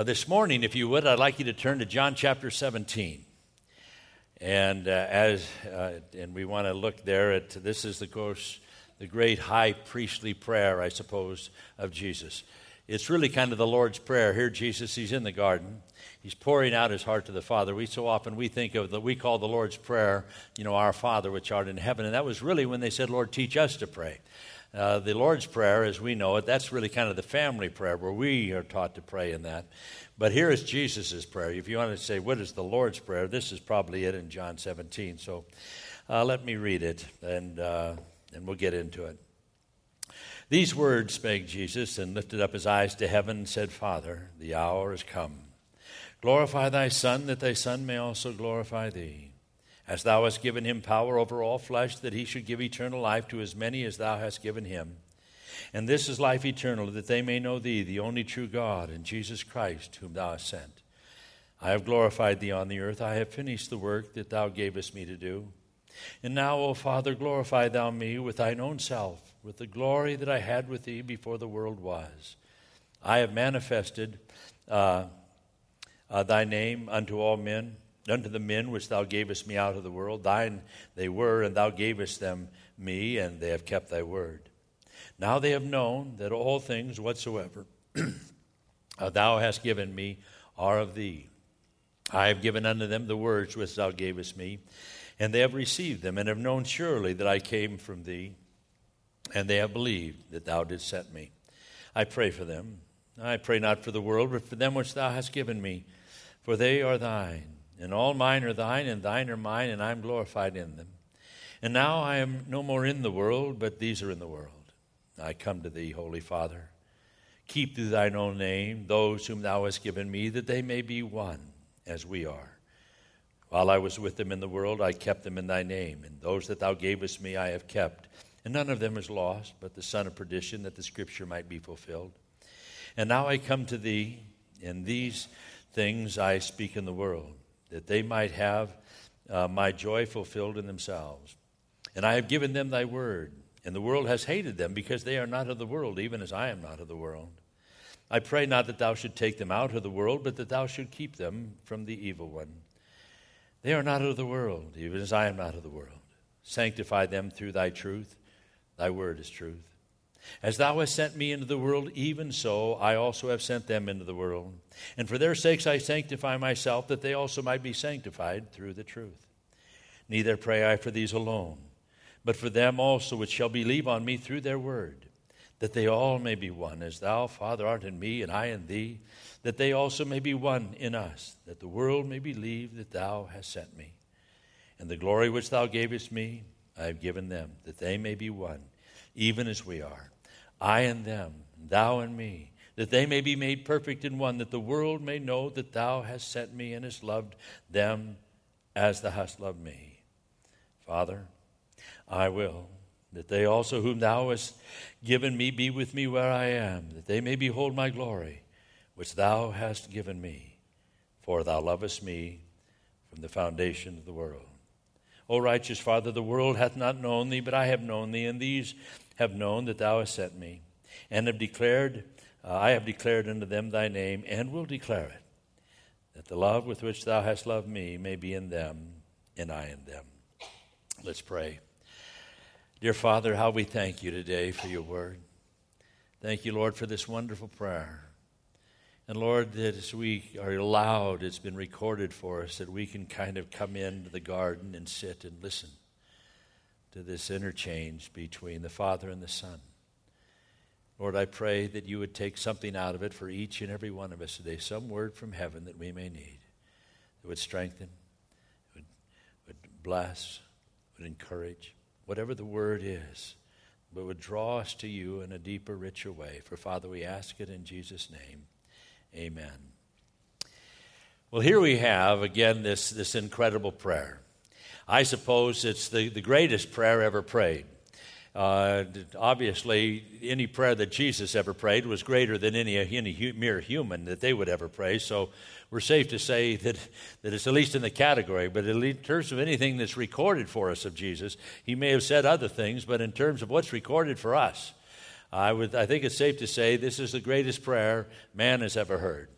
Uh, this morning, if you would, I'd like you to turn to John chapter 17. And uh, as uh, and we want to look there at this is the course the great high priestly prayer, I suppose, of Jesus. It's really kind of the Lord's prayer. Here, Jesus, he's in the garden. He's pouring out his heart to the Father. We so often we think of the we call the Lord's prayer, you know, our Father which art in heaven, and that was really when they said, "Lord, teach us to pray." Uh, the Lord's Prayer, as we know it, that's really kind of the family prayer where we are taught to pray in that. But here is Jesus' prayer. If you want to say, what is the Lord's Prayer? This is probably it in John 17. So uh, let me read it, and, uh, and we'll get into it. These words spake Jesus, and lifted up his eyes to heaven, and said, Father, the hour is come. Glorify thy Son, that thy Son may also glorify thee as thou hast given him power over all flesh, that he should give eternal life to as many as thou hast given him. And this is life eternal, that they may know thee, the only true God, and Jesus Christ, whom thou hast sent. I have glorified thee on the earth. I have finished the work that thou gavest me to do. And now, O Father, glorify thou me with thine own self, with the glory that I had with thee before the world was. I have manifested uh, uh, thy name unto all men unto the men which thou gavest me out of the world. Thine they were, and thou gavest them me, and they have kept thy word. Now they have known that all things whatsoever uh, thou hast given me are of thee. I have given unto them the words which thou gavest me, and they have received them, and have known surely that I came from thee, and they have believed that thou didst send me. I pray for them. I pray not for the world, but for them which thou hast given me, for they are thine and all mine are thine, and thine are mine, and I am glorified in them. And now I am no more in the world, but these are in the world. I come to thee, Holy Father. Keep through thine own name those whom thou hast given me, that they may be one as we are. While I was with them in the world, I kept them in thy name, and those that thou gavest me I have kept. And none of them is lost, but the son of perdition, that the scripture might be fulfilled. And now I come to thee, and these things I speak in the world that they might have uh, my joy fulfilled in themselves. And I have given them thy word, and the world has hated them because they are not of the world, even as I am not of the world. I pray not that thou should take them out of the world, but that thou should keep them from the evil one. They are not of the world, even as I am not of the world. Sanctify them through thy truth. Thy word is truth. As thou hast sent me into the world, even so I also have sent them into the world. And for their sakes I sanctify myself, that they also might be sanctified through the truth. Neither pray I for these alone, but for them also which shall believe on me through their word, that they all may be one, as thou, Father, art in me, and I in thee, that they also may be one in us, that the world may believe that thou hast sent me. And the glory which thou gavest me, I have given them, that they may be one even as we are. I and them, thou and me, that they may be made perfect in one, that the world may know that thou hast sent me and hast loved them as thou hast loved me. Father, I will that they also whom thou hast given me be with me where I am, that they may behold my glory, which thou hast given me. For thou lovest me from the foundation of the world. O righteous Father, the world hath not known thee, but I have known thee, and these have known that thou hast sent me, and have declared, uh, I have declared unto them thy name, and will declare it, that the love with which thou hast loved me may be in them, and I in them. Let's pray. Dear Father, how we thank you today for your word. Thank you, Lord, for this wonderful prayer. And Lord, that as we are allowed, it's been recorded for us that we can kind of come into the garden and sit and listen to this interchange between the Father and the Son. Lord, I pray that you would take something out of it for each and every one of us today, some word from heaven that we may need, that would strengthen, would, would bless, would encourage, whatever the word is, but would draw us to you in a deeper, richer way. For Father, we ask it in Jesus' name. Amen. Well, here we have again this, this incredible prayer. I suppose it's the, the greatest prayer ever prayed. Uh, obviously, any prayer that Jesus ever prayed was greater than any, any mere human that they would ever pray. So we're safe to say that, that it's at least in the category. But in terms of anything that's recorded for us of Jesus, he may have said other things, but in terms of what's recorded for us, I, would, I think it's safe to say this is the greatest prayer man has ever heard.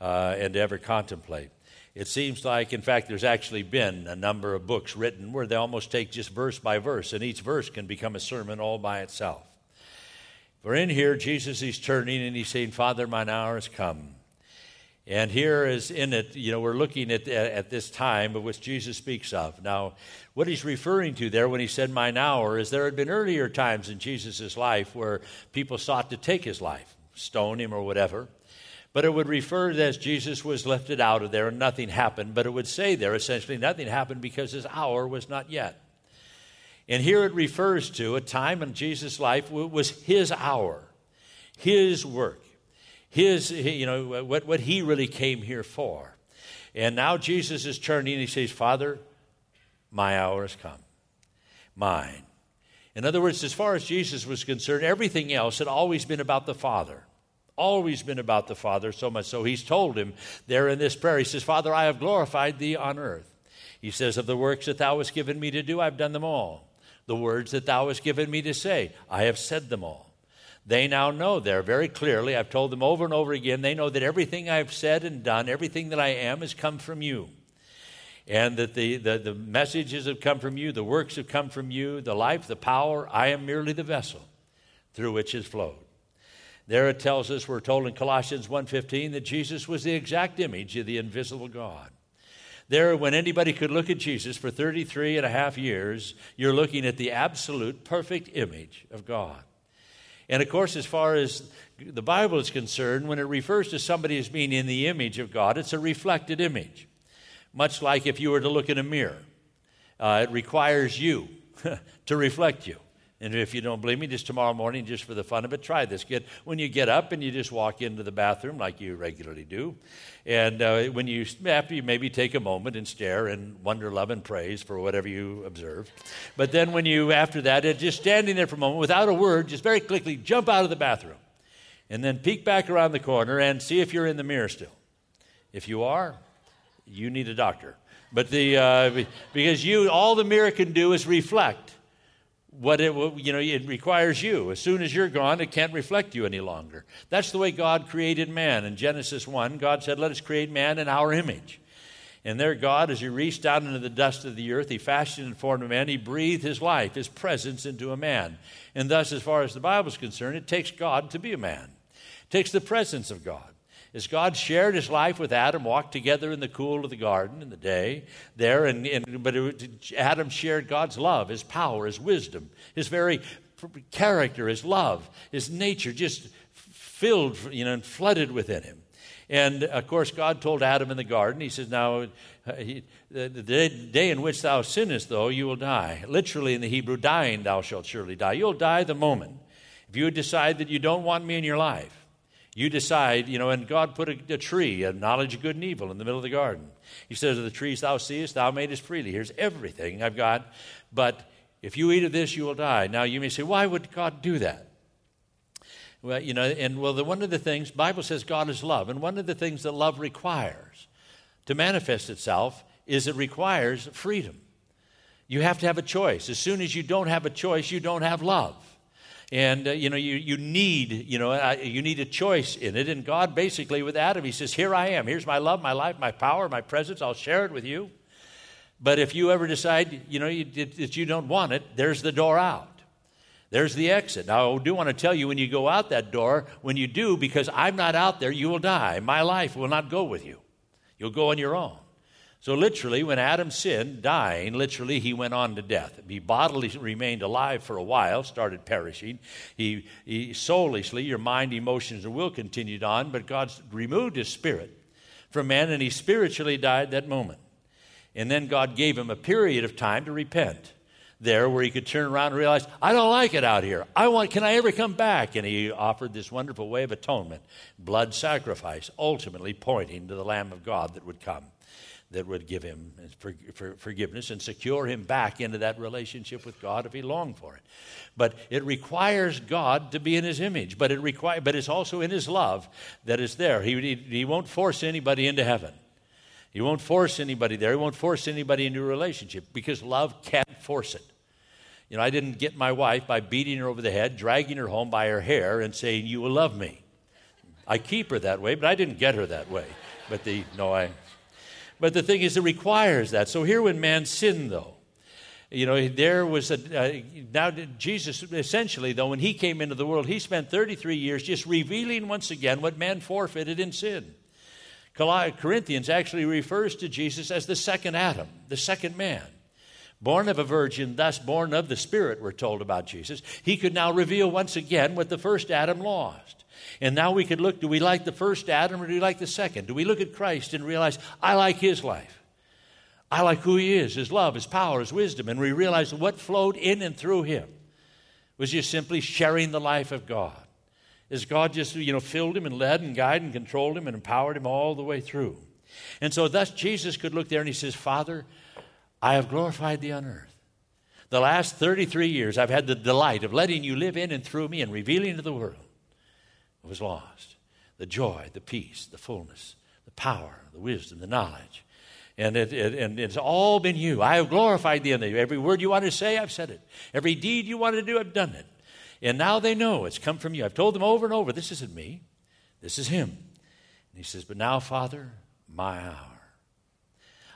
uh, and ever contemplate. It seems like, in fact, there's actually been a number of books written where they almost take just verse by verse, and each verse can become a sermon all by itself. For in here, Jesus is turning and he's saying, Father, mine hour has come. And here is in it, you know, we're looking at, at this time of which Jesus speaks of. Now, what he's referring to there when he said mine hour is there had been earlier times in Jesus' life where people sought to take his life, stone him or whatever. But it would refer to as Jesus was lifted out of there and nothing happened. But it would say there essentially nothing happened because his hour was not yet. And here it refers to a time in Jesus' life it was his hour, his work his, you know, what, what he really came here for. And now Jesus is turning and he says, Father, my hour has come. Mine. In other words, as far as Jesus was concerned, everything else had always been about the Father. Always been about the Father, so much so he's told him there in this prayer, he says, Father, I have glorified thee on earth. He says, Of the works that thou hast given me to do, I've done them all. The words that thou hast given me to say, I have said them all. They now know there very clearly. I've told them over and over again. They know that everything I've said and done, everything that I am, has come from you. And that the, the, the messages have come from you, the works have come from you, the life, the power. I am merely the vessel through which has flowed. There it tells us, we're told in Colossians 1.15, that Jesus was the exact image of the invisible God. There, when anybody could look at Jesus for 33 and a half years, you're looking at the absolute perfect image of God. And of course, as far as the Bible is concerned, when it refers to somebody as being in the image of God, it's a reflected image. Much like if you were to look in a mirror, uh, it requires you to reflect you. And if you don't believe me, just tomorrow morning, just for the fun of it, try this. Get when you get up and you just walk into the bathroom like you regularly do, and uh, when you after you maybe take a moment and stare and wonder, love, and praise for whatever you observe. But then when you after that, just standing there for a moment without a word, just very quickly jump out of the bathroom, and then peek back around the corner and see if you're in the mirror still. If you are, you need a doctor. But the uh, because you all the mirror can do is reflect what it you know it requires you. As soon as you're gone it can't reflect you any longer. That's the way god created man. In genesis 1 god said let us create man in our image. And there god as he reached down into the dust of the earth he fashioned and formed a man. He breathed his life his presence into a man. And thus as far as the bible is concerned it takes god to be a man. It takes the presence of god as God shared his life with Adam, walked together in the cool of the garden in the day there, and, and but it, Adam shared God's love, his power, his wisdom, his very character, his love, his nature, just filled, you know, and flooded within him. And of course, God told Adam in the garden, He says, Now, uh, he, the, day in which thou sinnest, though, you will die. Literally in the Hebrew, dying thou shalt surely die. You'll die the moment. If you decide that you don't want me in your life, you decide, you know, and God put a, a, tree, a knowledge of good and evil, in the middle of the garden. He says, Of the trees thou seest, thou madest freely. Here's everything I've got. But if you eat of this, you will die. Now you may say, Why would God do that? Well, you know, and well, the, one of the things, Bible says God is love, and one of the things that love requires to manifest itself is it requires freedom. You have to have a choice. As soon as you don't have a choice, you don't have love and uh, you know you, you need you know uh, you need a choice in it. And god basically with adam he says here i am. Here's my love my life my power my presence. I'll share it with you. But if you ever decide you know you, that you don't want it there's the door out. There's the exit. Now i do want to tell you when you go out that door when you do because i'm not out there you will die. My life will not go with you. You'll go on your own so, literally, when Adam sinned, dying, literally, he went on to death. He bodily remained alive for a while, started perishing. He, he your mind, emotions, and will continued on, but God removed his spirit from man, and he spiritually died that moment. And then God gave him a period of time to repent there where he could turn around and realize, I don't like it out here. I want, can I ever come back? And he offered this wonderful way of atonement, blood sacrifice, ultimately pointing to the Lamb of God that would come that would give him forgiveness and secure him back into that relationship with God if he longed for it. But it requires God to be in his image, but, it require, but it's also in his love that is there. He, he, he won't force anybody into heaven. He won't force anybody there. He won't force anybody into a relationship because love can't force it. You know, I didn't get my wife by beating her over the head, dragging her home by her hair, and saying, You will love me. I keep her that way, but I didn't get her that way. But the, no, I, but the thing is, it requires that. So here, when man sinned, though, you know, there was a. Uh, now, Jesus, essentially, though, when he came into the world, he spent 33 years just revealing once again what man forfeited in sin. Corinthians actually refers to Jesus as the second Adam, the second man. Born of a virgin, thus born of the Spirit, we're told about Jesus. He could now reveal once again what the first Adam lost. And now we could look do we like the first Adam or do we like the second? Do we look at Christ and realize, I like his life? I like who he is, his love, his power, his wisdom. And we realize what flowed in and through him was just simply sharing the life of God. As God just, you know, filled him and led and guided and controlled him and empowered him all the way through. And so thus Jesus could look there and he says, Father, I have glorified thee on earth. The last 33 years, I've had the delight of letting you live in and through me and revealing to the world what was lost the joy, the peace, the fullness, the power, the wisdom, the knowledge. And, it, it, and it's all been you. I have glorified thee thee. Every word you want to say, I've said it. Every deed you want to do, I've done it. And now they know it's come from you. I've told them over and over, this isn't me, this is him. And he says, But now, Father, my hour.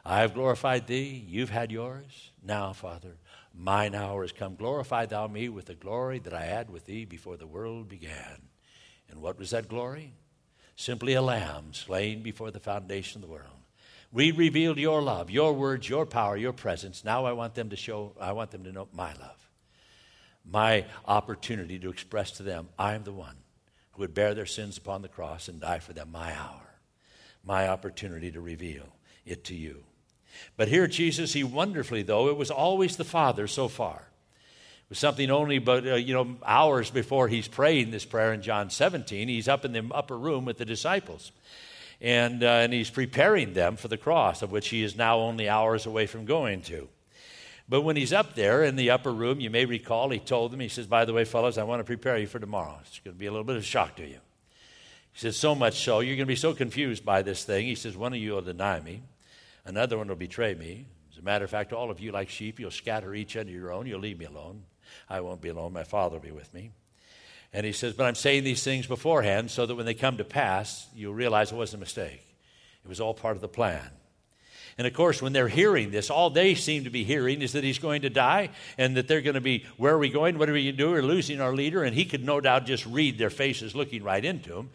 I have glorified thee, you've had yours. Now, Father, mine hour has come. Glorify thou me with the glory that I had with thee before the world began. And what was that glory? Simply a lamb slain before the foundation of the world. We revealed your love, your words, your power, your presence. Now I want them to show, I want them to know my love, my opportunity to express to them, I am the one who would bear their sins upon the cross and die for them, my hour, my opportunity to reveal it to you. But here, Jesus, he wonderfully, though, it was always the Father so far. It was something only but, uh, you know, hours before he's praying this prayer in John 17. He's up in the upper room with the disciples. And, uh, and he's preparing them for the cross, of which he is now only hours away from going to. But when he's up there in the upper room, you may recall he told them, he says, By the way, fellows, I want to prepare you for tomorrow. It's going to be a little bit of a shock to you. He says, So much so, you're going to be so confused by this thing. He says, One of you will deny me. Another one will betray me. As a matter of fact, all of you, like sheep, you'll scatter each under your own. You'll leave me alone. I won't be alone. My Father will be with me. And he says, But I'm saying these things beforehand so that when they come to pass, you'll realize it wasn't a mistake. It was all part of the plan. And of course, when they're hearing this, all they seem to be hearing is that he's going to die and that they're going to be, where are we going? What are we going to do? We're losing our leader. And he could no doubt just read their faces looking right into him.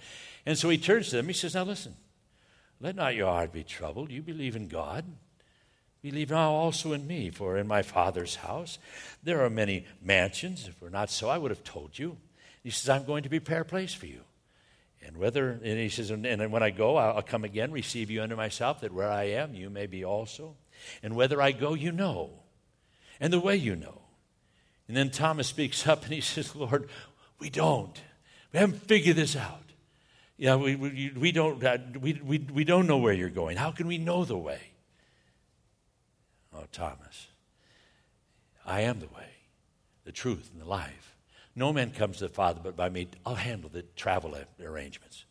And so he turns to them. He says, Now listen, let not your heart be troubled. You believe in God. Believe now also in me, for in my Father's house there are many mansions. If it were not so, I would have told you. He says, I'm going to prepare a place for you. And whether, and he says, and when I go, I'll come again, receive you unto myself, that where I am, you may be also. And whether I go, you know, and the way you know. And then Thomas speaks up and he says, Lord, we don't. We haven't figured this out. Yeah, we, we, we, don't, uh, we, we, we don't know where you're going. How can we know the way? Oh, Thomas, I am the way, the truth, and the life. No man comes to the Father but by me. I'll handle the travel arrangements.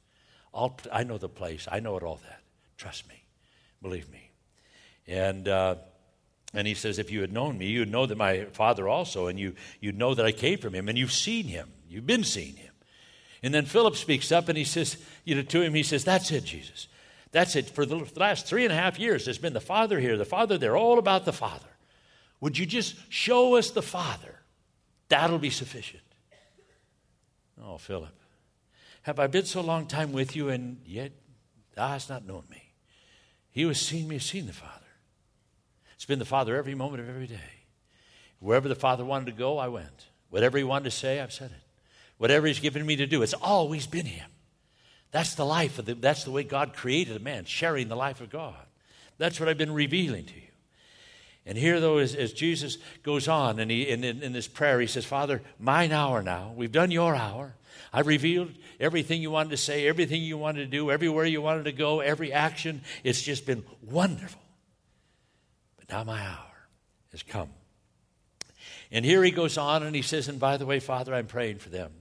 I'll, I know the place. I know it all that. Trust me. Believe me. And, uh, and he says, if you had known me, you'd know that my Father also, and you, you'd know that I came from him, and you've seen him. You've been seeing him. And then Philip speaks up and he says, you know, to him, he says, That's it, Jesus. That's it. For the last three and a half years, there's been the Father here, the Father there, all about the Father. Would you just show us the Father? That'll be sufficient. Oh, Philip, have I been so long time with you and yet thou hast not known me? He who has seen me has seen the Father. It's been the Father every moment of every day. Wherever the Father wanted to go, I went. Whatever he wanted to say, I've said it. Whatever he's given me to do, it's always been him. That's the life of the, that's the way God created a man, sharing the life of God. That's what I've been revealing to you. And here, though, as, as Jesus goes on and he, in, in, in this prayer, he says, Father, mine hour now. We've done your hour. I've revealed everything you wanted to say, everything you wanted to do, everywhere you wanted to go, every action. It's just been wonderful. But now my hour has come. And here he goes on and he says, And by the way, Father, I'm praying for them.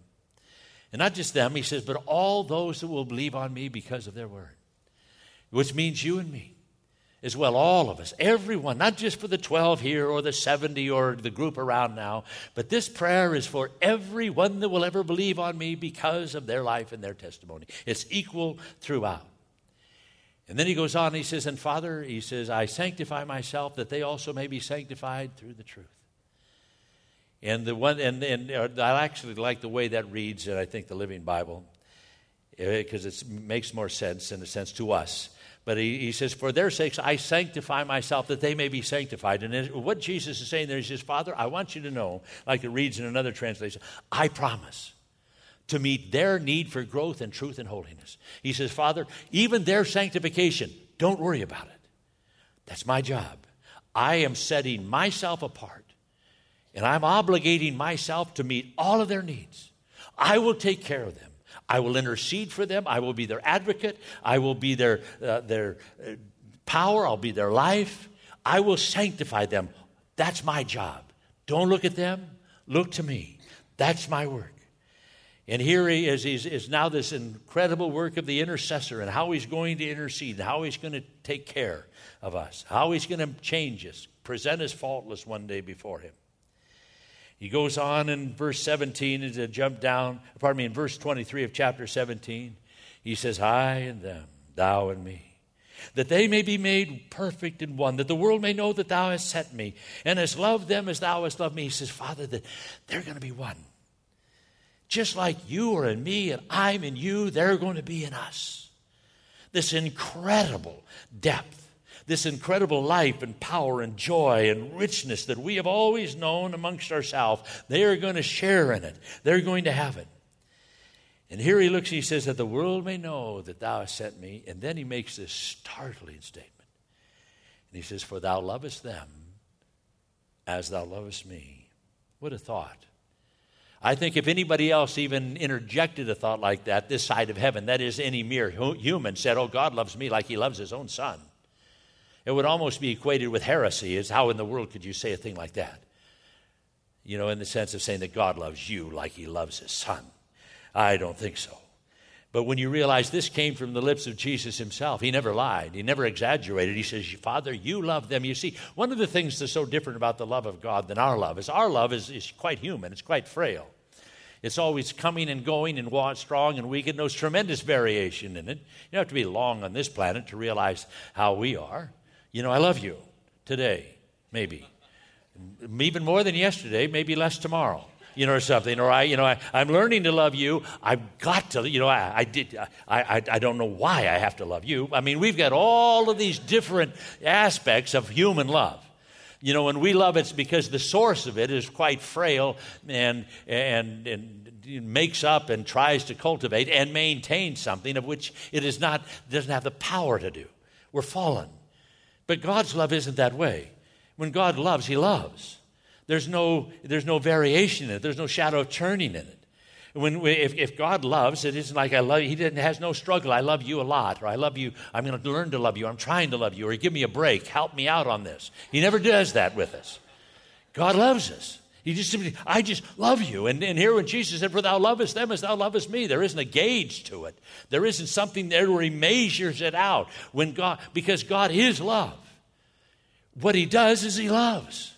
And not just them, he says, but all those that will believe on me because of their word, which means you and me as well, all of us, everyone, not just for the 12 here or the 70 or the group around now, but this prayer is for everyone that will ever believe on me because of their life and their testimony. It's equal throughout. And then he goes on, he says, And Father, he says, I sanctify myself that they also may be sanctified through the truth. And the one, and, and uh, I actually like the way that reads, and I think the Living Bible, because uh, it makes more sense in a sense to us. But he, he says, For their sakes I sanctify myself that they may be sanctified. And what Jesus is saying there, he says, Father, I want you to know, like it reads in another translation, I promise to meet their need for growth and truth and holiness. He says, Father, even their sanctification, don't worry about it. That's my job. I am setting myself apart and I'm obligating myself to meet all of their needs. I will take care of them. I will intercede for them. I will be their advocate. I will be their, uh, their uh, power. I'll be their life. I will sanctify them. That's my job. Don't look at them. Look to me. That's my work. And here he is, is, is now this incredible work of the intercessor and how he's going to intercede, and how he's going to take care of us, how he's going to change us, present us faultless one day before him. He goes on in verse 17 and to jump down, pardon me, in verse 23 of chapter 17. He says, I and them, thou and me, that they may be made perfect in one, that the world may know that thou hast sent me, and hast loved them as thou hast loved me. He says, Father, that they're going to be one. Just like you are in me and I'm in you, they're going to be in us. This incredible depth this incredible life and power and joy and richness that we have always known amongst ourselves, they are going to share in it. They're going to have it. And here he looks, he says, That the world may know that thou hast sent me. And then he makes this startling statement. And he says, For thou lovest them as thou lovest me. What a thought. I think if anybody else even interjected a thought like that this side of heaven, that is, any mere human said, Oh, God loves me like he loves his own son, it would almost be equated with heresy, is how in the world could you say a thing like that? You know, in the sense of saying that God loves you like he loves his son. I don't think so. But when you realize this came from the lips of Jesus himself, he never lied, he never exaggerated. He says, Father, you love them. You see, one of the things that's so different about the love of God than our love is our love is, is quite human, it's quite frail. It's always coming and going and strong and weak, and there's tremendous variation in it. You don't have to be long on this planet to realize how we are. You know, I love you today, maybe. Even more than yesterday, maybe less tomorrow you know, or something. Or I, you know, I, am learning to love you. I've got to, you know, I, I did. I, I, I don't know why I have to love you. I mean, we've got all of these different aspects of human love. You know, when we love, it's because the source of it is quite frail and and and makes up and tries to cultivate and maintain something of which it is not doesn't have the power to do. We're fallen. But God's love isn't that way. When God loves, He loves. There's no, there's no variation in it, there's no shadow of turning in it. When, if, if God loves, it isn't like I love. He didn't, has no struggle. I love you a lot, or I love you. I'm going to learn to love you. I'm trying to love you, or give me a break. Help me out on this. He never does that with us. God loves us. He just simply, I just love you. And, and here when Jesus said, For thou lovest them as thou lovest me, there isn't a gauge to it. There isn't something there where he measures it out. When God, because God is love. What he does is he loves.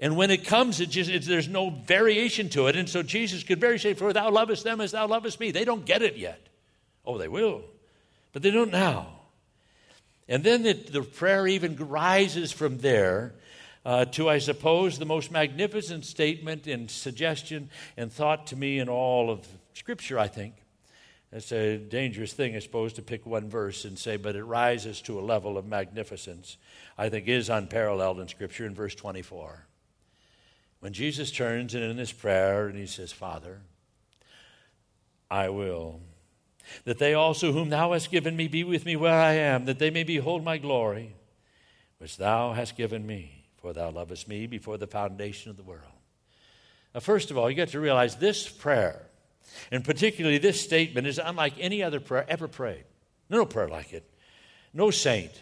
And when it comes, it just, there's no variation to it. And so Jesus could very say, For thou lovest them as thou lovest me. They don't get it yet. Oh, they will. But they don't now. And then the, the prayer even rises from there uh, to, I suppose, the most magnificent statement and suggestion and thought to me in all of Scripture, I think. It's a dangerous thing, I suppose, to pick one verse and say, but it rises to a level of magnificence, I think is unparalleled in Scripture in verse 24. When Jesus turns and in this prayer and he says, Father, I will, that they also whom thou hast given me be with me where I am, that they may behold my glory, which thou hast given me for thou lovest me before the foundation of the world. Now, first of all, you got to realize this prayer, and particularly this statement, is unlike any other prayer ever prayed. No prayer like it. No saint.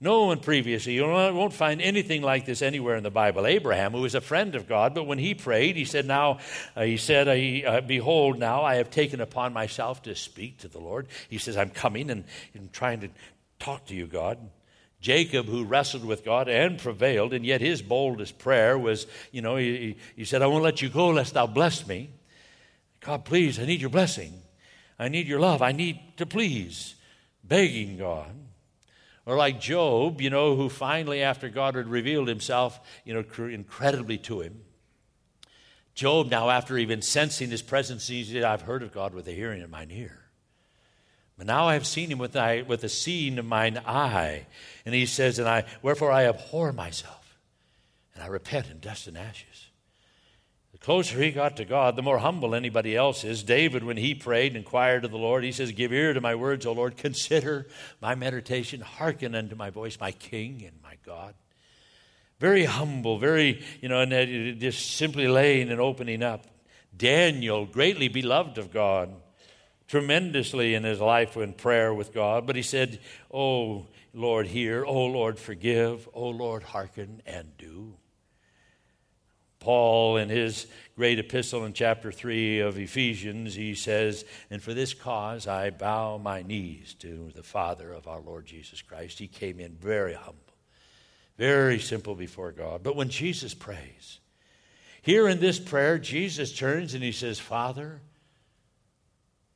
No one previously. You won't find anything like this anywhere in the Bible. Abraham, who was a friend of God, but when he prayed, he said, Now, uh, he said, uh, Behold, now I have taken upon myself to speak to the Lord. He says, I'm coming and, and trying to talk to you, God. Jacob, who wrestled with God and prevailed, and yet his boldest prayer was, you know, he, he said, I won't let you go lest thou bless me. God, please, I need your blessing. I need your love. I need to please. Begging God. Or like Job, you know, who finally, after God had revealed himself, you know, incredibly to him, Job, now after even sensing his presence, he said, I've heard of God with the hearing of mine ear. But now I have seen him with, thy, with the seeing of mine eye. And he says, and I, Wherefore I abhor myself, and I repent in dust and ashes. The closer he got to God, the more humble anybody else is. David, when he prayed and inquired of the Lord, he says, Give ear to my words, O Lord. Consider my meditation. Hearken unto my voice, my King and my God. Very humble, very, you know, and just simply laying and opening up. Daniel, greatly beloved of God tremendously in his life in prayer with God, but he said, Oh Lord, hear, oh Lord, forgive, oh Lord, hearken and do. Paul, in his great epistle in chapter 3 of Ephesians, he says, And for this cause I bow my knees to the Father of our Lord Jesus Christ. He came in very humble, very simple before God. But when Jesus prays, here in this prayer, Jesus turns and he says, Father,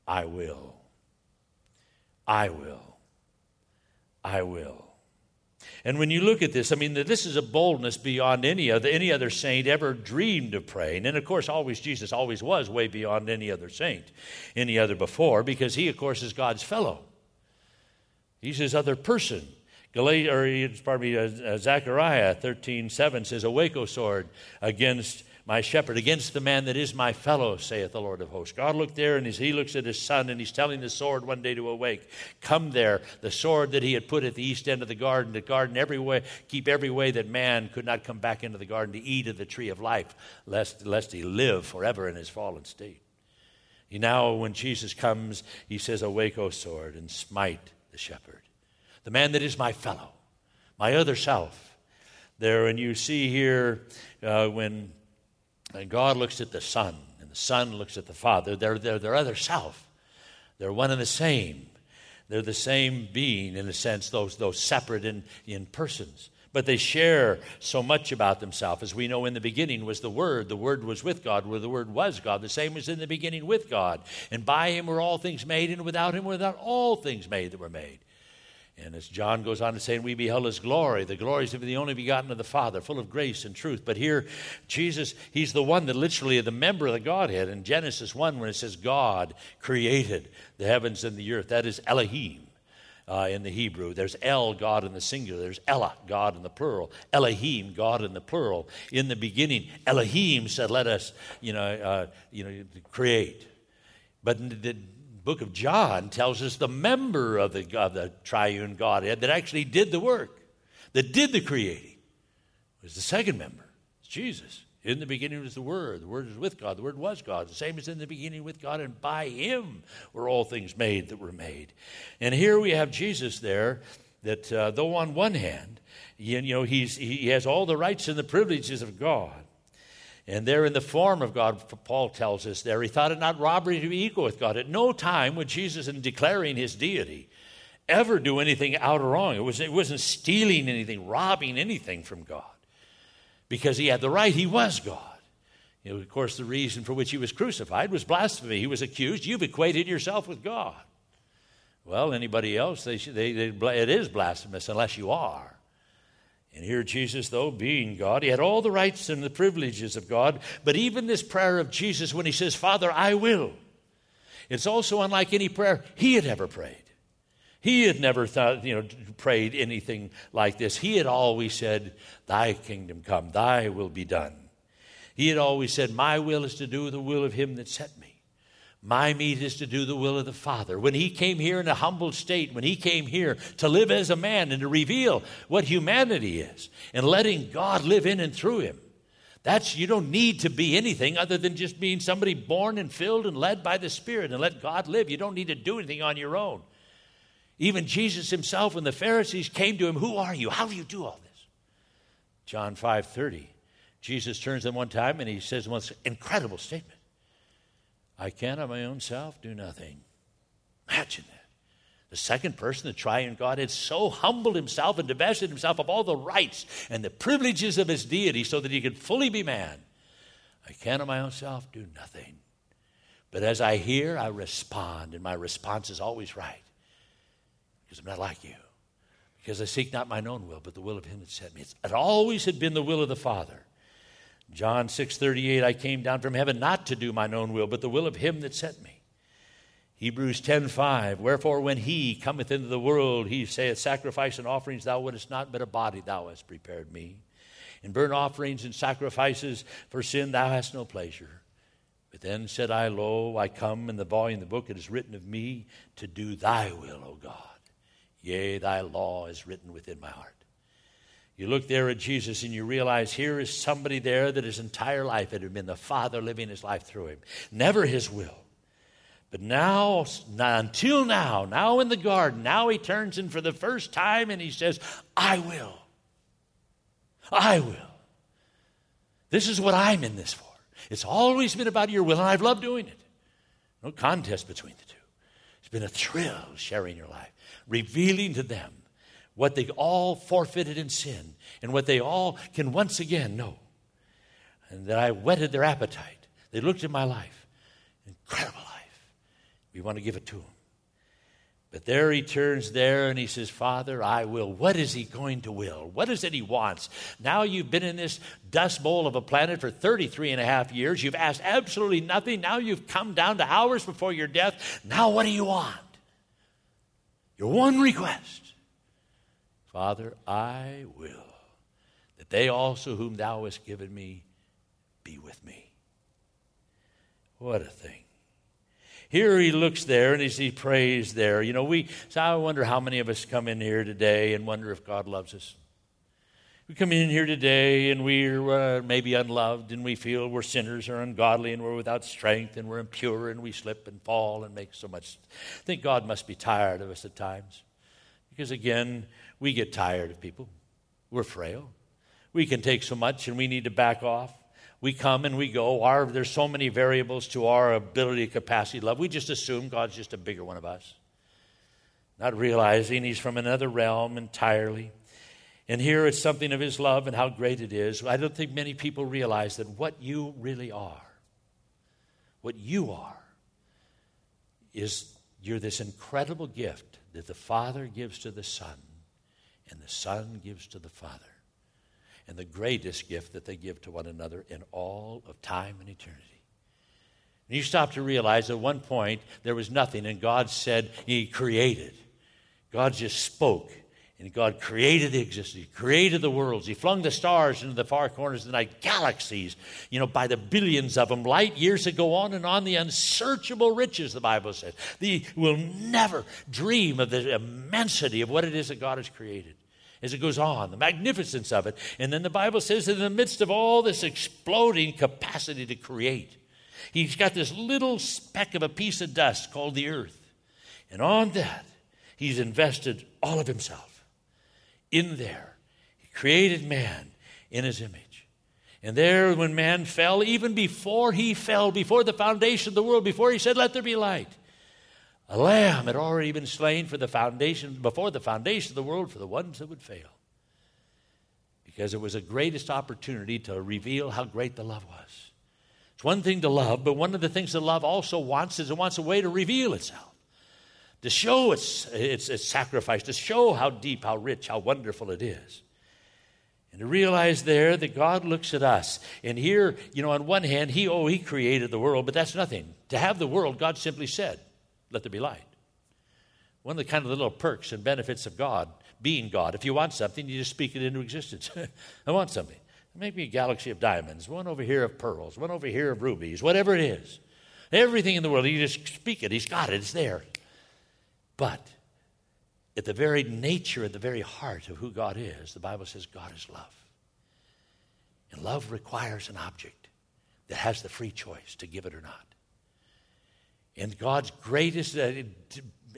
I will. I will. I will. And when you look at this, I mean, this is a boldness beyond any other, any other saint ever dreamed of praying. And of course, always Jesus always was way beyond any other saint, any other before, because he, of course, is God's fellow. He's his other person. Or, pardon me, uh, Zechariah 13, 7 says, Awake, O sword, against my shepherd, against the man that is my fellow, saith the Lord of hosts. God looked there, and he looks at his son, and he's telling the sword one day to awake. Come there, the sword that he had put at the east end of the garden, to garden every way, keep every way that man could not come back into the garden to eat of the tree of life, lest, lest he live forever in his fallen state. He now, when Jesus comes, he says, Awake, O sword, and smite the shepherd, the man that is my fellow, my other self. There, and you see here uh, when and God looks at the Son, and the Son looks at the Father. They're, they're their other self. They're one and the same. They're the same being in a sense, those, those separate in, in persons. But they share so much about themselves. As we know in the beginning was the Word. The Word was with God, where the Word was God. The same was in the beginning with God. And by Him were all things made, and without Him were without all things made that were made. And as John goes on to say, we beheld his glory, the glories of the only begotten of the Father, full of grace and truth. But here, Jesus, he's the one that literally, is the member of the Godhead. In Genesis 1, when it says God created the heavens and the earth, that is Elohim. Uh, in the Hebrew. There's El, God in the singular. There's Ella, God in the plural. Elohim, God in the plural. In the beginning, Elohim said, "Let us, you know, uh, you know, create." But the, book of John tells us the member of the, of the triune Godhead that actually did the work, that did the creating, was the second member. It's Jesus. In the beginning was the Word. The Word was with God. The Word was God. The same as in the beginning with God, and by Him were all things made that were made. And here we have Jesus there, that uh, though on one hand, you know, he's, he has all the rights and the privileges of God, and there, in the form of God, Paul tells us there, he thought it not robbery to be equal with God. At no time would Jesus, in declaring his deity, ever do anything out or wrong. It, was, it wasn't stealing anything, robbing anything from God. Because he had the right, he was God. You know, of course, the reason for which he was crucified was blasphemy. He was accused, you've equated yourself with God. Well, anybody else, they, they, they, it is blasphemous unless you are. And here, Jesus, though being God, he had all the rights and the privileges of God. But even this prayer of Jesus, when he says, Father, I will, it's also unlike any prayer he had ever prayed. He had never thought, you know, prayed anything like this. He had always said, Thy kingdom come, thy will be done. He had always said, My will is to do the will of him that sent me. My meat is to do the will of the Father. When he came here in a humble state, when he came here to live as a man and to reveal what humanity is and letting God live in and through him, that's you don't need to be anything other than just being somebody born and filled and led by the Spirit and let God live. You don't need to do anything on your own. Even Jesus himself and the Pharisees came to him, Who are you? How do you do all this? John 5 30. Jesus turns them one time and he says one incredible statement. I can of my own self do nothing. Imagine that. The second person, the triune God, had so humbled himself and divested himself of all the rights and the privileges of his deity so that he could fully be man. I can of my own self do nothing. But as I hear, I respond, and my response is always right because I'm not like you because I seek not mine own will, but the will of him that sent me. It always had been the will of the Father. John 6:38 I came down from heaven not to do mine own will but the will of him that sent me. Hebrews 10:5 Wherefore when he cometh into the world he saith sacrifice and offerings thou wouldest not but a body thou hast prepared me. In burnt offerings and sacrifices for sin thou hast no pleasure. But then said I, Lo, I come in the volume of the book it is written of me to do thy will, O God. Yea, thy law is written within my heart. You look there at Jesus and you realize here is somebody there that his entire life it had been the Father living his life through him. Never his will. But now, until now, now in the garden, now he turns in for the first time and he says, I will. I will. This is what I'm in this for. It's always been about your will, and I've loved doing it. No contest between the two. It's been a thrill sharing your life, revealing to them what they all forfeited in sin, and what they all can once again know. And that I whetted their appetite. They looked at my life. Incredible life. We want to give it to them. But there he turns there and he says, Father, I will. What is he going to will? What is it he wants? Now you've been in this dust bowl of a planet for 33 and a half years. You've asked absolutely nothing. Now you've come down to hours before your death. Now what do you want? Your one request Father, I will, that they also whom thou hast given me be with me. What a thing. Here he looks there and as he prays there, you know, we, so I wonder how many of us come in here today and wonder if God loves us. We come in here today and we're uh, maybe unloved and we feel we're sinners or ungodly and we're without strength and we're impure and we slip and fall and make so much. I think God must be tired of us at times. Because again, we get tired of people. We're frail. We can take so much and we need to back off. We come and we go. Our, there's so many variables to our ability, capacity, love. We just assume God's just a bigger one of us, not realizing He's from another realm entirely. And here it's something of His love and how great it is. I don't think many people realize that what you really are, what you are, is you're this incredible gift that the Father gives to the Son and the Son gives to the Father. And the greatest gift that they give to one another in all of time and eternity. And you stop to realize at one point there was nothing, and God said He created. God just spoke, and God created the existence. He created the worlds. He flung the stars into the far corners of the night, galaxies, you know, by the billions of them, light years that go on and on, the unsearchable riches, the Bible says. The, will never dream of the immensity of what it is that God has created as it goes on, the magnificence of it. And then the Bible says that in the midst of all this exploding capacity to create, he's got this little speck of a piece of dust called the earth. And on that, he's invested all of himself. In there, he created man in his image. And there, when man fell, even before he fell, before the foundation of the world, before he said, Let there be light, a lamb had already been slain for the foundation, before the foundation of the world for the ones that would fail. Because it was the greatest opportunity to reveal how great the love was. It's one thing to love, but one of the things that love also wants is it wants a way to reveal itself, to show its, its, its sacrifice, to show how deep, how rich, how wonderful it is. And to realize there that God looks at us. And here, you know, on one hand, He, oh, He created the world, but that's nothing. To have the world, God simply said, let there be light. One of the kind of the little perks and benefits of God, being God, if you want something, you just speak it into existence. I want something. Make me a galaxy of diamonds, one over here of pearls, one over here of rubies, whatever it is. Everything in the world, you just speak it. He's got it, it's there. But at the very nature, at the very heart of who God is, the Bible says God is love. And love requires an object that has the free choice to give it or not. And God's greatest uh,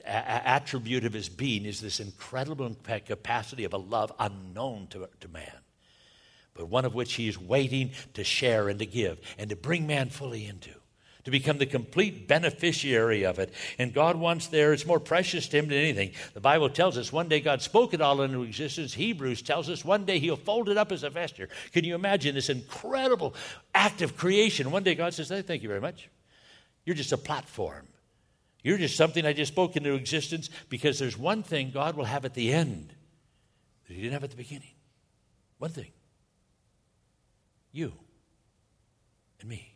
attribute of his being is this incredible capacity of a love unknown to, to man, but one of which he is waiting to share and to give and to bring man fully into. To become the complete beneficiary of it. And God wants there, it's more precious to Him than anything. The Bible tells us one day God spoke it all into existence. Hebrews tells us one day He'll fold it up as a vesture. Can you imagine this incredible act of creation? One day God says, hey, Thank you very much. You're just a platform. You're just something I just spoke into existence because there's one thing God will have at the end. that he didn't have at the beginning. One thing you and me.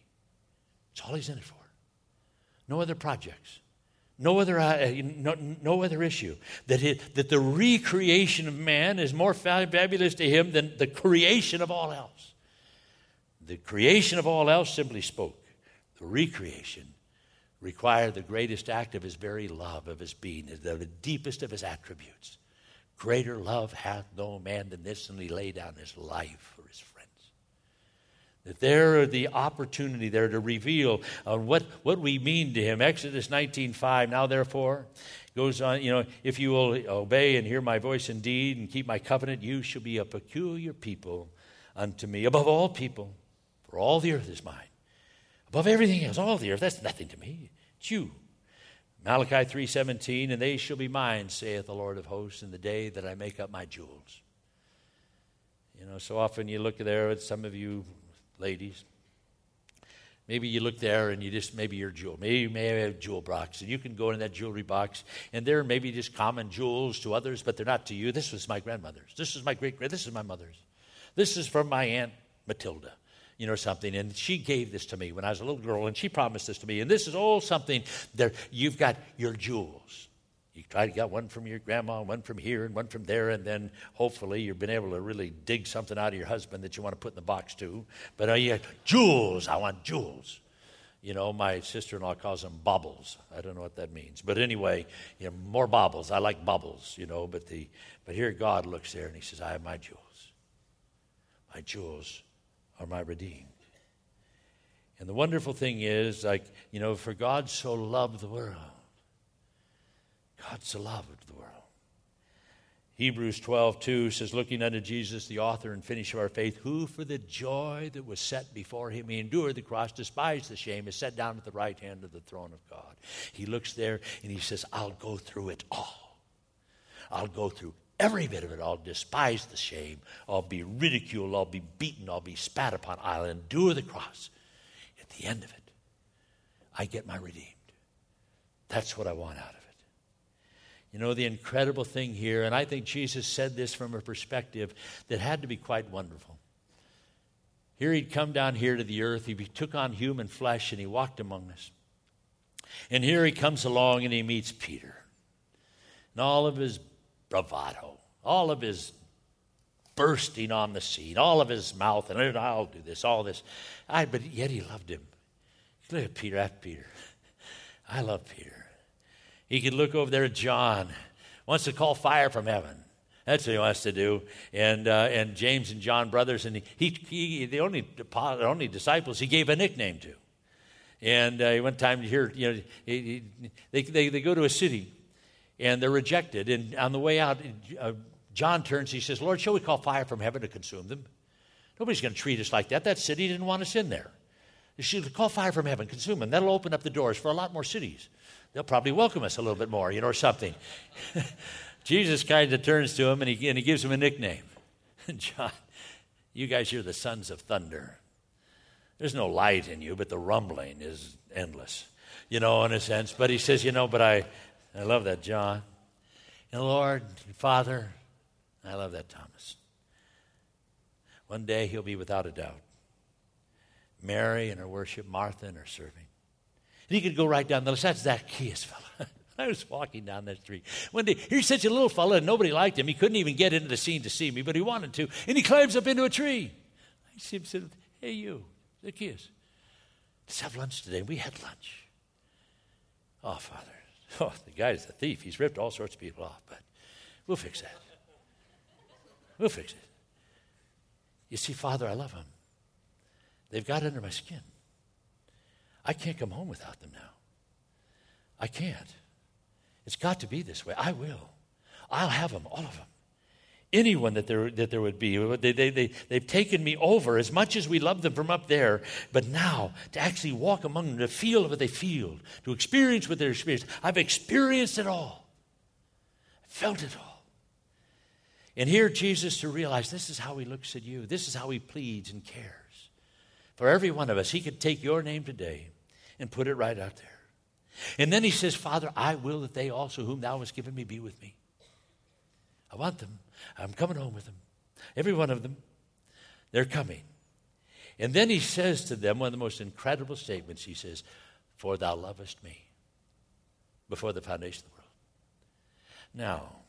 That's all he's in it for. No other projects. No other, uh, no, no other issue. That, it, that the recreation of man is more fabulous to him than the creation of all else. The creation of all else simply spoke. The recreation required the greatest act of his very love, of his being, the deepest of his attributes. Greater love hath no man than this, and he lay down his life for his friends. That there are the opportunity there to reveal on what, what we mean to him. Exodus 19.5, now therefore, goes on, you know, if you will obey and hear my voice indeed and keep my covenant, you shall be a peculiar people unto me, above all people, for all the earth is mine. Above everything else, all the earth, that's nothing to me. It's you. Malachi 3:17 and they shall be mine saith the Lord of hosts in the day that I make up my jewels. You know, so often you look there at some of you ladies. Maybe you look there and you just maybe your jewel. Maybe you may have a jewel box, and you can go in that jewelry box, and they're maybe just common jewels to others, but they're not to you. This was my grandmother's. This is my great grand. This is my mother's. This is from my aunt Matilda you know, something. And she gave this to me when I was a little girl, and she promised this to me. And this is all something there. You've got your jewels. You try to get one from your grandma, one from here, and one from there, and then hopefully you've been able to really dig something out of your husband that you want to put in the box too. But uh, you jewels, I want jewels. You know, my sister in law calls them baubles. I don't know what that means. But anyway, you know, more baubles. I like bubbles, you know, but the but here God looks there and he says, I have my jewels. My jewels are my redeemed. And the wonderful thing is, like, you know, for God so loved the world. God so loved the world. Hebrews 12, 2 says, Looking unto Jesus, the author and finisher of our faith, who for the joy that was set before him, he endured the cross, despised the shame, is set down at the right hand of the throne of God. He looks there and he says, I'll go through it all. I'll go through every bit of it. I'll despise the shame. I'll be ridiculed. I'll be beaten. I'll be spat upon. I'll endure the cross. At the end of it, I get my redeemed. That's what I want out of it. You know, the incredible thing here, and I think Jesus said this from a perspective that had to be quite wonderful. Here he'd come down here to the earth, he took on human flesh, and he walked among us. And here he comes along and he meets Peter. And all of his bravado, all of his bursting on the scene, all of his mouth, and I'll do this, all this. I, but yet he loved him. Look at Peter, at Peter. I love Peter. He could look over there at John, wants to call fire from heaven. That's what he wants to do. And, uh, and James and John, brothers, and he, he, the only, the only disciples he gave a nickname to. And uh, one time to hear, you know, he, he, they, they, they go to a city and they're rejected. And on the way out, uh, John turns, he says, Lord, shall we call fire from heaven to consume them? Nobody's going to treat us like that. That city didn't want us in there. You should call fire from heaven, consume them. That'll open up the doors for a lot more cities. They'll probably welcome us a little bit more, you know, or something. Jesus kind of turns to him and he, and he gives him a nickname. John, you guys, you're the sons of thunder. There's no light in you, but the rumbling is endless, you know, in a sense. But he says, you know, but I, I love that, John. And Lord, Father, I love that, Thomas. One day he'll be without a doubt. Mary and her worship, Martha and her serving. He could go right down the list. That's Zacchaeus fella. I was walking down that street. One day, here's such a little fella, and nobody liked him. He couldn't even get into the scene to see me, but he wanted to. And he climbs up into a tree. I see him say, Hey, you, Zacchaeus, let's have lunch today. We had lunch. Oh, Father, Oh, the guy's a thief. He's ripped all sorts of people off, but we'll fix that. We'll fix it. You see, Father, I love him. They've got under my skin. I can't come home without them now. I can't. It's got to be this way. I will. I'll have them, all of them anyone that there, that there would be. They, they, they, they've taken me over as much as we love them from up there, but now to actually walk among them, to feel what they feel, to experience what they're experiencing. I've experienced it all, I felt it all. And here, Jesus to realize this is how he looks at you, this is how he pleads and cares. For every one of us, he could take your name today and put it right out there. And then he says, Father, I will that they also, whom thou hast given me, be with me. I want them. I'm coming home with them. Every one of them. They're coming. And then he says to them one of the most incredible statements. He says, For thou lovest me before the foundation of the world. Now,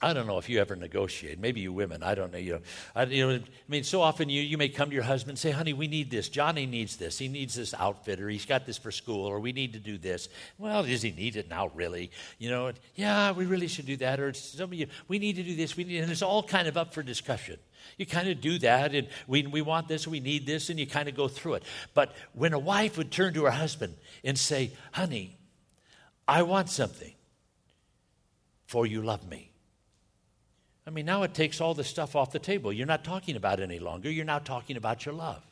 I don't know if you ever negotiate. Maybe you women. I don't know. You know, I, you know, I mean, so often you, you may come to your husband and say, honey, we need this. Johnny needs this. He needs this outfit, or he's got this for school, or we need to do this. Well, does he need it now, really? You know, yeah, we really should do that. Or some of you, we need to do this. We need, and it's all kind of up for discussion. You kind of do that, and we, we want this, we need this, and you kind of go through it. But when a wife would turn to her husband and say, honey, I want something, for you love me I mean, now it takes all the stuff off the table. You're not talking about any longer. You're now talking about your love.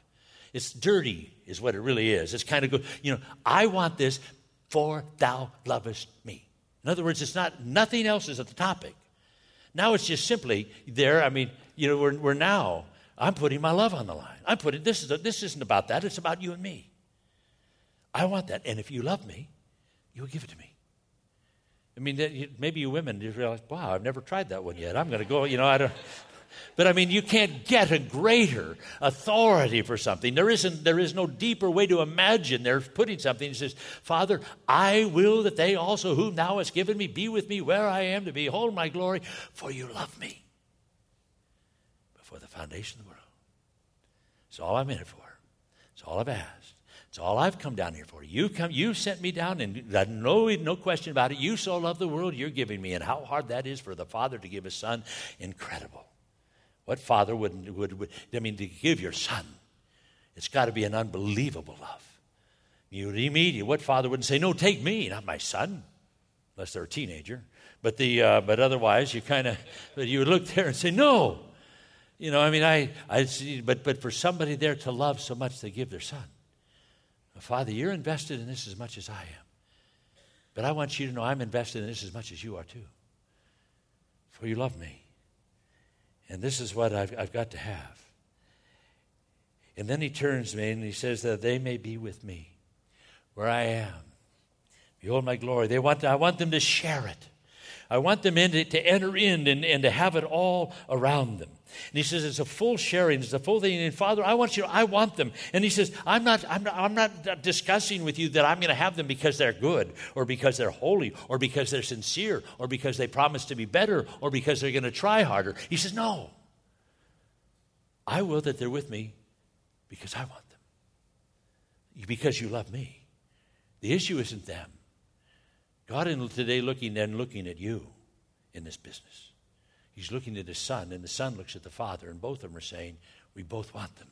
It's dirty, is what it really is. It's kind of good. You know, I want this, for thou lovest me. In other words, it's not, nothing else is at the topic. Now it's just simply there. I mean, you know, we're, we're now, I'm putting my love on the line. I'm putting, this, is a, this isn't about that, it's about you and me. I want that. And if you love me, you'll give it to me. I mean, maybe you women, you realize, wow, I've never tried that one yet. I'm going to go, you know, I don't. But I mean, you can't get a greater authority for something. There isn't, there is no deeper way to imagine. They're putting something. He says, Father, I will that they also, whom thou hast given me, be with me where I am to behold my glory, for you love me before the foundation of the world. It's all I'm in it for. It's all I've asked. It's all I've come down here for. You come, you sent me down, and no, no question about it. You so love the world, you're giving me, and how hard that is for the father to give his son, incredible. What father would, would, would I mean, to give your son? It's got to be an unbelievable love. You would immediately, what father wouldn't say, "No, take me, not my son," unless they're a teenager. But the, uh, but otherwise, you kind of, you would look there and say, "No." You know, I mean, I, I see, but, but for somebody there to love so much, they give their son. Father, you're invested in this as much as I am. But I want you to know I'm invested in this as much as you are too. For you love me. And this is what I've, I've got to have. And then he turns to me and he says that they may be with me where I am. Behold my glory. They want to, I want them to share it. I want them in to, to enter in and, and to have it all around them. And he says it's a full sharing, it's a full thing. And Father, I want you, I want them. And he says, I'm not, I'm not, I'm not discussing with you that I'm going to have them because they're good, or because they're holy, or because they're sincere, or because they promise to be better, or because they're going to try harder. He says, No. I will that they're with me because I want them. Because you love me. The issue isn't them. God is today looking and looking at you in this business. He's looking at his son, and the son looks at the father, and both of them are saying, We both want them.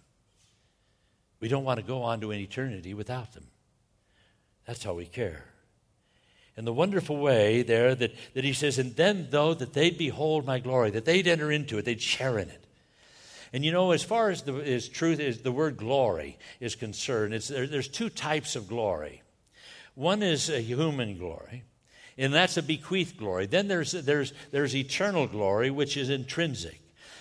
We don't want to go on to an eternity without them. That's how we care. And the wonderful way there that, that he says, And then, though, that they'd behold my glory, that they'd enter into it, they'd share in it. And you know, as far as the as truth is, the word glory is concerned, there, there's two types of glory. One is a human glory, and that's a bequeathed glory. Then there's, there's, there's eternal glory, which is intrinsic.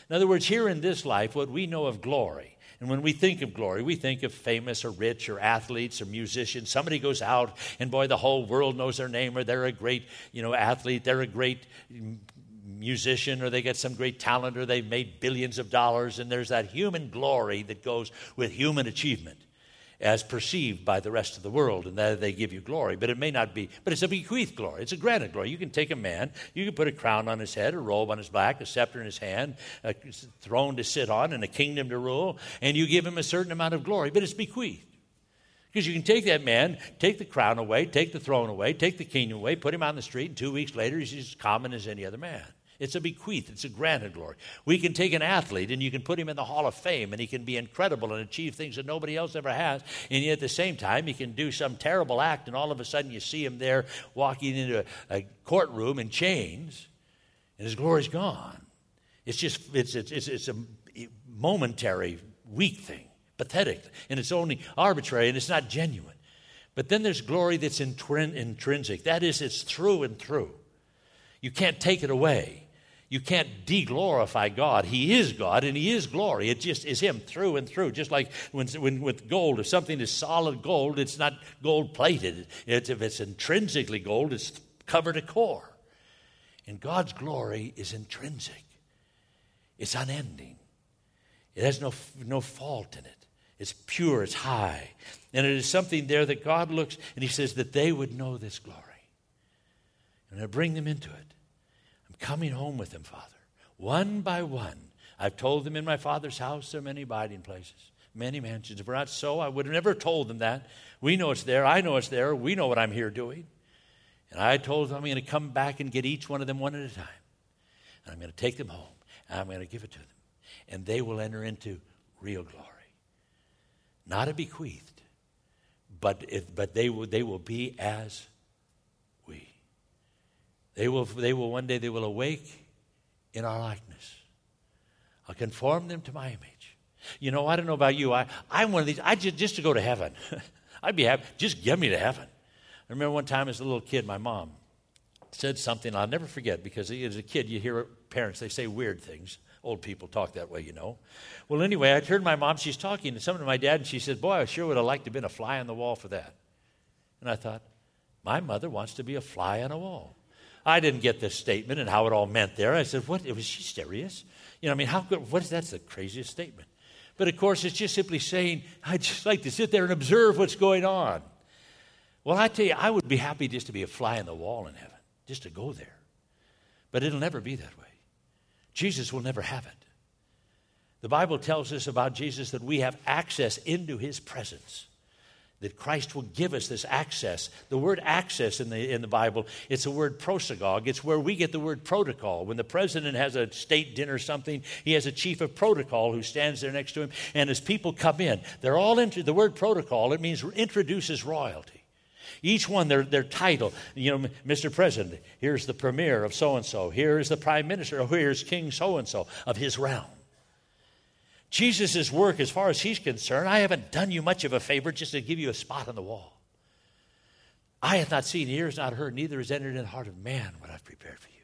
In other words, here in this life, what we know of glory, and when we think of glory, we think of famous or rich or athletes or musicians. Somebody goes out, and boy, the whole world knows their name, or they're a great, you know, athlete, they're a great musician, or they get some great talent, or they've made billions of dollars, and there's that human glory that goes with human achievement as perceived by the rest of the world, and that they give you glory. But it may not be, but it's a bequeathed glory. It's a granted glory. You can take a man, you can put a crown on his head, a robe on his back, a scepter in his hand, a throne to sit on, and a kingdom to rule, and you give him a certain amount of glory, but it's bequeathed. Because you can take that man, take the crown away, take the throne away, take the kingdom away, put him on the street, and two weeks later he's as common as any other man. It's a bequeath, it's a granted glory. We can take an athlete and you can put him in the Hall of Fame and he can be incredible and achieve things that nobody else ever has. And yet at the same time, he can do some terrible act and all of a sudden you see him there walking into a, a courtroom in chains and his glory's gone. It's just, it's, it's, it's, it's a momentary, weak thing, pathetic, and it's only arbitrary and it's not genuine. But then there's glory that's intrinsic. That is, it's through and through. You can't take it away. You can't de-glorify God. He is God and He is glory. It just is Him through and through. Just like when, when with gold, if something is solid gold, it's not gold plated. It's, if it's intrinsically gold, it's covered to core. And God's glory is intrinsic, it's unending, it has no, no fault in it. It's pure, it's high. And it is something there that God looks and He says that they would know this glory. And I bring them into it. Coming home with them, Father, one by one. I've told them in my Father's house there are many abiding places, many mansions. If were not so, I would have never told them that. We know it's there. I know it's there. We know what I'm here doing. And I told them I'm going to come back and get each one of them one at a time. And I'm going to take them home and I'm going to give it to them. And they will enter into real glory. Not a bequeathed, but, it, but they, will, they will be as. They will, they will one day, they will awake in our likeness. I'll conform them to my image. You know, I don't know about you. I, I'm one of these, I just, just to go to heaven. I'd be happy, just get me to heaven. I remember one time as a little kid, my mom said something I'll never forget because as a kid, you hear parents, they say weird things. Old people talk that way, you know. Well, anyway, I turned my mom, she's talking to someone to my dad, and she said, Boy, I sure would have liked to have been a fly on the wall for that. And I thought, My mother wants to be a fly on a wall. I didn't get this statement and how it all meant there. I said, What? It was she serious? You know, I mean, how good, what is that's the craziest statement? But of course, it's just simply saying, I'd just like to sit there and observe what's going on. Well, I tell you, I would be happy just to be a fly on the wall in heaven, just to go there. But it'll never be that way. Jesus will never have it. The Bible tells us about Jesus that we have access into his presence that Christ will give us this access. The word access in the, in the Bible, it's a word prosagog. It's where we get the word protocol. When the president has a state dinner or something, he has a chief of protocol who stands there next to him. And as people come in, they're all into the word protocol. It means introduces royalty. Each one, their, their title. You know, Mr. President, here's the premier of so and so. Here's the prime minister. Oh, here's King so and so of his realm. Jesus' work, as far as he's concerned, I haven't done you much of a favor just to give you a spot on the wall. I have not seen, ears not heard, neither has entered in the heart of man what I've prepared for you.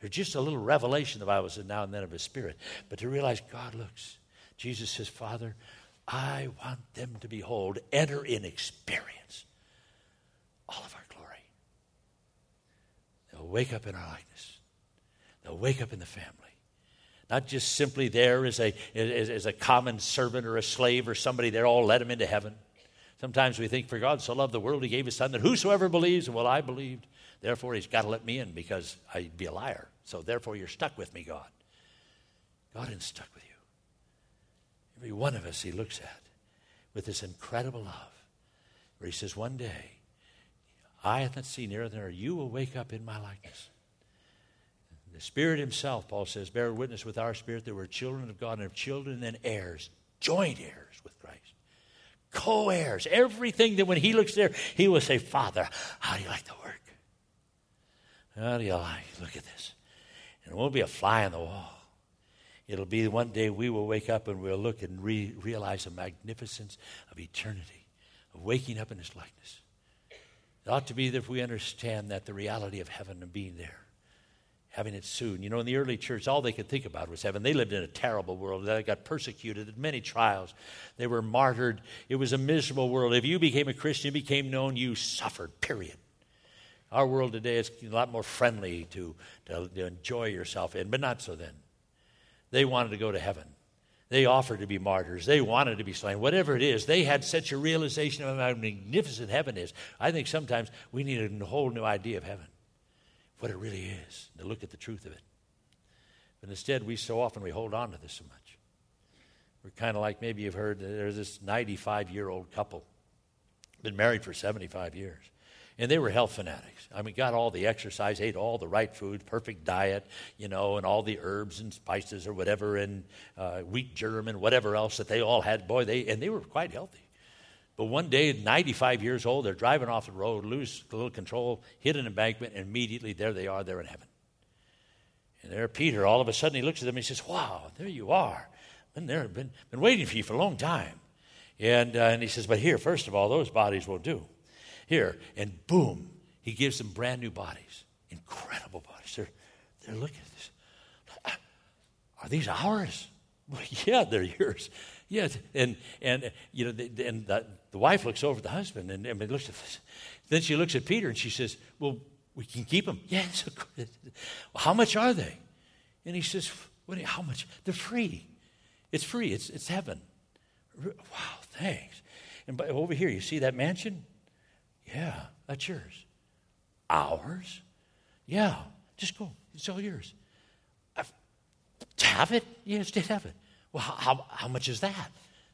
There's just a little revelation, the Bible says, now and then of his spirit. But to realize God looks, Jesus says, Father, I want them to behold, enter in experience all of our glory. They'll wake up in our likeness, they'll wake up in the family not just simply there as a, as, as, a common servant or a slave or somebody there, all let him into heaven. Sometimes we think, for God so loved the world, he gave his son that whosoever believes, well, I believed, therefore he's got to let me in because I'd be a liar. So therefore you're stuck with me, God. God isn't stuck with you. Every one of us he looks at with this incredible love, where he says, One day, I not seen nearer than you will wake up in my likeness. The Spirit Himself, Paul says, bear witness with our spirit that we're children of God and have children and heirs, joint heirs with Christ, co heirs. Everything that when He looks there, He will say, Father, how do you like the work? How do you like? Look at this. And it won't be a fly on the wall. It'll be one day we will wake up and we'll look and re- realize the magnificence of eternity, of waking up in His likeness. It ought to be that if we understand that the reality of heaven and being there having it soon. You know, in the early church, all they could think about was heaven. They lived in a terrible world. They got persecuted, had many trials. They were martyred. It was a miserable world. If you became a Christian, became known, you suffered, period. Our world today is a lot more friendly to, to, to enjoy yourself in, but not so then. They wanted to go to heaven. They offered to be martyrs. They wanted to be slain. Whatever it is, they had such a realization of how magnificent heaven is. I think sometimes we need a whole new idea of heaven what it really is, to look at the truth of it. But instead, we so often we hold on to this so much. We're kind of like maybe you've heard there's this 95 year old couple, been married for 75 years. And they were health fanatics. I mean, got all the exercise, ate all the right food, perfect diet, you know, and all the herbs and spices or whatever, and uh, wheat germ and whatever else that they all had. Boy, they and they were quite healthy. But one day, 95 years old, they're driving off the road, lose a little control, hit an embankment, and immediately there they are, they're in heaven. And there, Peter, all of a sudden, he looks at them and he says, Wow, there you are. Been there, been, been waiting for you for a long time. And, uh, and he says, But here, first of all, those bodies won't do. Here. And boom, he gives them brand new bodies. Incredible bodies. They're, they're looking at this. Are these ours? Well, yeah, they're yours. Yes, and and you know, and the, the wife looks over at the husband and, and looks at this. Then she looks at Peter and she says, "Well, We can keep them. Yes. How much are they? And he says, what, How much? They're free. It's free. It's, it's heaven. Wow, thanks. And by, over here, you see that mansion? Yeah, that's yours. Ours? Yeah, just go. It's all yours. I've, have it? Yes, to have it. Well, how, how much is that?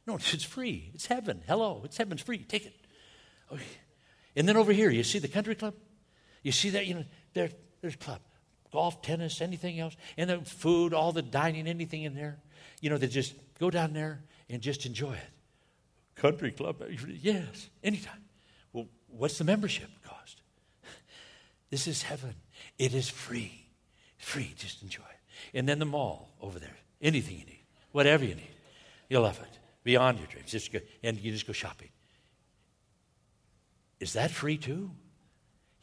No, it's free. It's heaven. Hello, it's heaven's free. Take it. Okay. And then over here, you see the country club? You see that? You know, there, there's club. Golf, tennis, anything else. And the food, all the dining, anything in there. You know, they just go down there and just enjoy it. Country club? Eh, yes, anytime. Well, what's the membership cost? This is heaven. It is free. Free. Just enjoy it. And then the mall over there. Anything you need. Whatever you need. You'll love it. Beyond your dreams. Just go, and you just go shopping. Is that free too?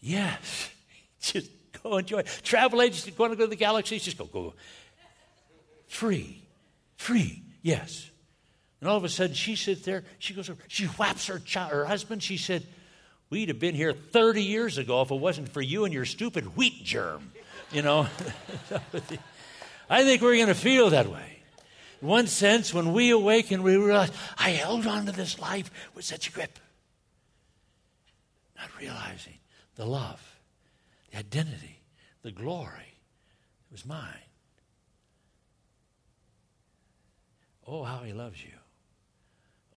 Yes. Just go enjoy. Travel agents want to go to the galaxies, just go, go. Free. Free. Yes. And all of a sudden she sits there, she goes she whaps her her husband. She said, We'd have been here 30 years ago if it wasn't for you and your stupid wheat germ. You know? I think we're going to feel that way. One sense, when we awaken, we realize, I held on to this life with such a grip not realizing the love, the identity, the glory that was mine. Oh, how he loves you.